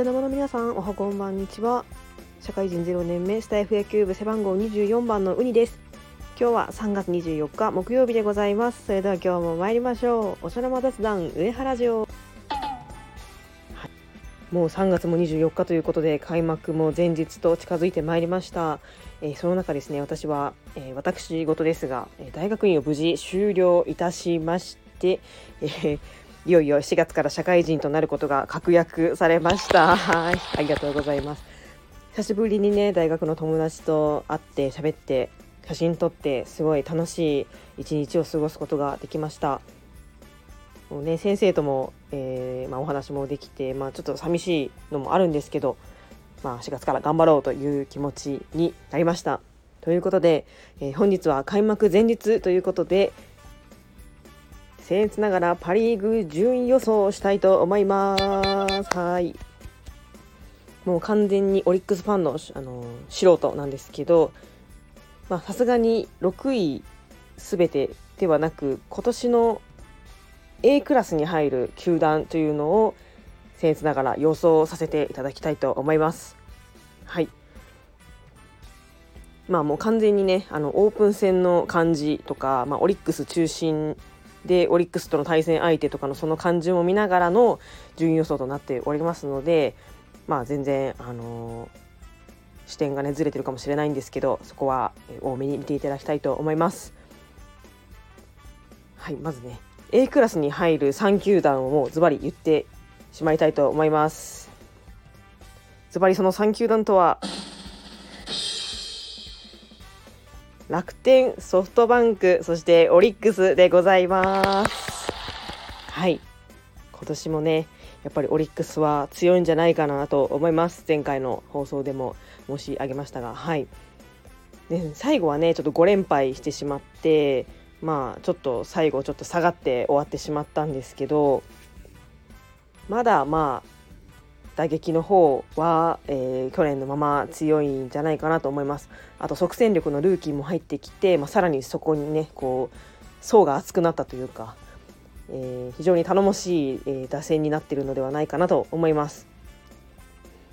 茶の間の皆さんおはこんばんにちは。社会人0年目スタイフ野球部背番号24番のウニです。今日は3月24日木曜日でございます。それでは今日も参りましょう。お茶の間雑談上原城。もう3月も24日ということで開幕も前日と近づいてまいりました、えー、その中ですね私は、えー、私事ですが、え大学院を無事終了いたしまして、えー、いよいよ4月から社会人となることが確約されました。はい。ありがとうございます。久しぶりにね大学の友達と会って喋って写真撮ってすごい楽しい一日を過ごすことができました。もうね、先生とも、えー、まあ、お話もできて、まあ、ちょっと寂しいのもあるんですけど、まあ、4月から頑張ろうという気持ちになりました。ということで、えー、本日は開幕前日ということで僭越ながらパ・リーグ順位予想をしたいと思います。はいもう完全にオリックスファンの、あの素人なんですけどさすがに6位すべてではなく今年の A クラスに入る球団というのを僭越ながら予想させていただきたいと思います。はいまあもう完全にねあのオープン戦の感じとか、まあ、オリックス中心でオリックスとの対戦相手とかのその感じも見ながらの順位予想となっておりますのでまあ全然あのー、視点がねずれてるかもしれないんですけどそこは多めに見ていただきたいと思います。はいまずね A クラスに入る3球団をもうズバリ言ってしまいたいと思います。ズバリその3球団とは楽天、ソフトバンク、そしてオリックスでございます。はい。今年もね、やっぱりオリックスは強いんじゃないかなと思います。前回の放送でも申し上げましたが、はい。で最後はね、ちょっと5連敗してしまって、まあちょっと最後ちょっと下がって終わってしまったんですけどまだまあ打撃の方は、えー、去年のまま強いんじゃないかなと思います。あと即戦力のルーキーも入ってきて、まあ、さらにそこにねこう層が厚くなったというか、えー、非常に頼もしい、えー、打線になっているのではないかなと思います、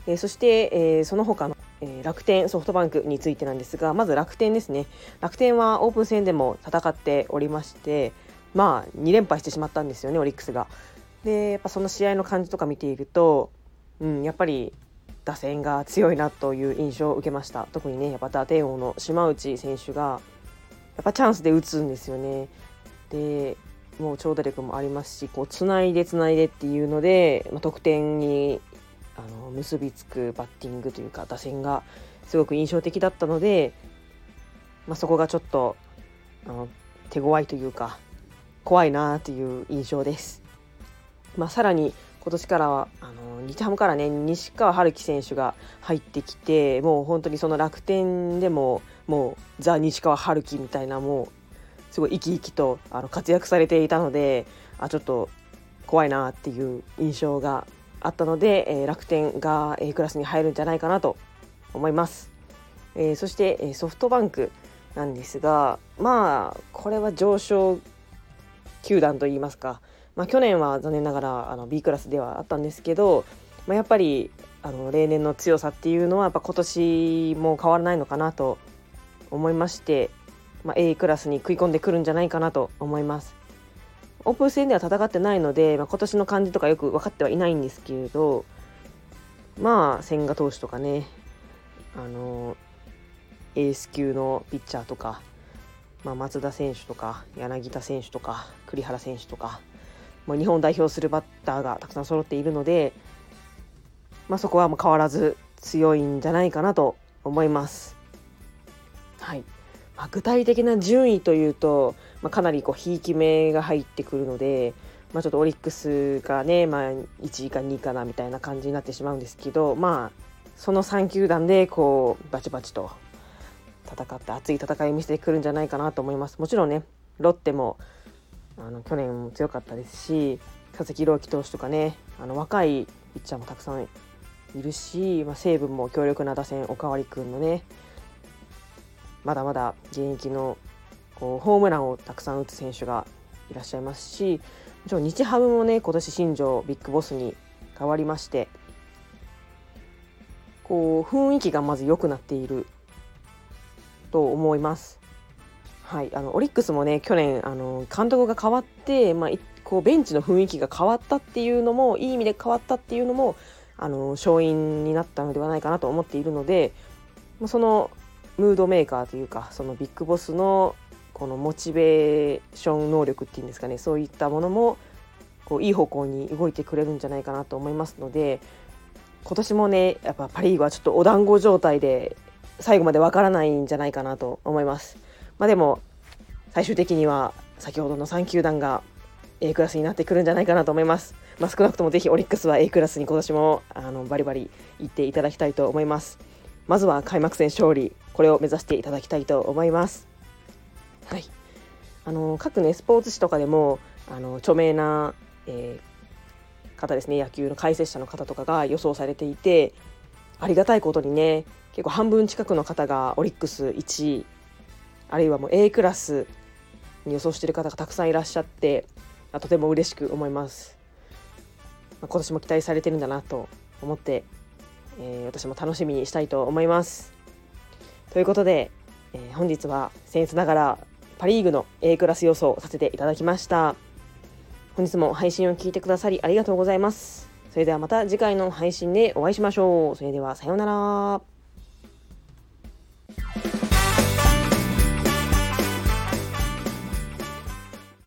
えそして、えその他のえー、楽天ソフトバンクについてなんですがまず楽天ですね。楽天はオープン戦でも戦っておりましてまあ2連敗してしまったんですよねオリックスが。でやっぱその試合の感じとか見ていると、うん、やっぱり打線が強いなという印象を受けました特にねやっぱ打点王の島内選手がやっぱチャンスで打つんですよね。でもう長打力もありますしこうつないでつないでっていうので、まあ、得点にあの結びつくバッティングというか打線がすごく印象的だったので、まあ、そこがちょっとあの手強いというか怖いなという印象です。まあ、さらに今年からはあの日ハムからね西川春樹選手が入ってきてもう本当にその楽天でももうザ・西川春樹みたいなもうすごい生き生きとあの活躍されていたのであちょっと怖いなっていう印象があったので、えー、楽天が A クラスに入るんじゃないかなと思います。えー、そして、えソフトバンクなんですがまあこれは上昇球団といいますか、まあ、去年は残念ながらあの B クラスではあったんですけど、まあ、やっぱりあの例年の強さっていうのはやっぱ今年も変わらないのかなと思いまして、まあ、A クラスに食い込んでくるんじゃないかなと思います。オープン戦では戦ってないので、まあ、今年の感じとかよく分かってはいないんですけれどまあ千賀投手とかねあのエース級のピッチャーとか、まあ、松田選手とか柳田選手とか栗原選手とか、まあ、日本代表するバッターがたくさん揃っているので、まあ、そこはもう変わらず強いんじゃないかなと思います。はいまあ、具体的な順位というと、まあ、かなりこうひいき目が入ってくるので、まあ、ちょっとオリックスがね、まあ、1位か2位かなみたいな感じになってしまうんですけどまあその3球団でこうバチバチと戦って熱い戦いを見せてくるんじゃないかなと思います。もちろんねロッテもあの去年も強かったですし佐々木朗希投手とかねあの若いピッチャーもたくさんいるし、まあ、西武も強力な打線おかわり君のねまだまだ現役のこうホームランをたくさん打つ選手がいらっしゃいますしもちろん日ハムもね今年新庄ビッグボスに変わりましてこう雰囲気がまず良くなっていると思います。はい、あのオリックスもね去年あの監督が変わって、まあ、こうベンチの雰囲気が変わったっていうのもいい意味で変わったっていうのもあの勝因になったのではないかなと思っているのでそのムードメーカーというかそのビッグボスのこのモチベーション能力っていうんですかねそういったものもこういい方向に動いてくれるんじゃないかなと思いますので今年もねやっぱパ・リーグはちょっとお団子状態で最後までわからないんじゃないかなと思います。まあ、でも最終的には先ほどの3球団が A クラスになってくるんじゃないかなと思います。まあ、少なくともぜひオリックスは A クラスに今年もあのバリバリ行っていただきたいと思います。まずは開幕戦勝利これを目指していただきたいと思います。はい、あの各ねスポーツ紙とかでもあの著名な、えー方ですね野球の解説者の方とかが予想されていてありがたいことにね結構半分近くの方がオリックス1位あるいはもう A クラスに予想している方がたくさんいらっしゃってとても嬉しく思います、まあ、今年も期待されてるんだなと思って、えー、私も楽しみにしたいと思いますということで、えー、本日は僭越ながらパ・リーグの A クラス予想をさせていただきました本日も配信を聞いてくださりありがとうございます。それではまた次回の配信でお会いしましょう。それではさようなら。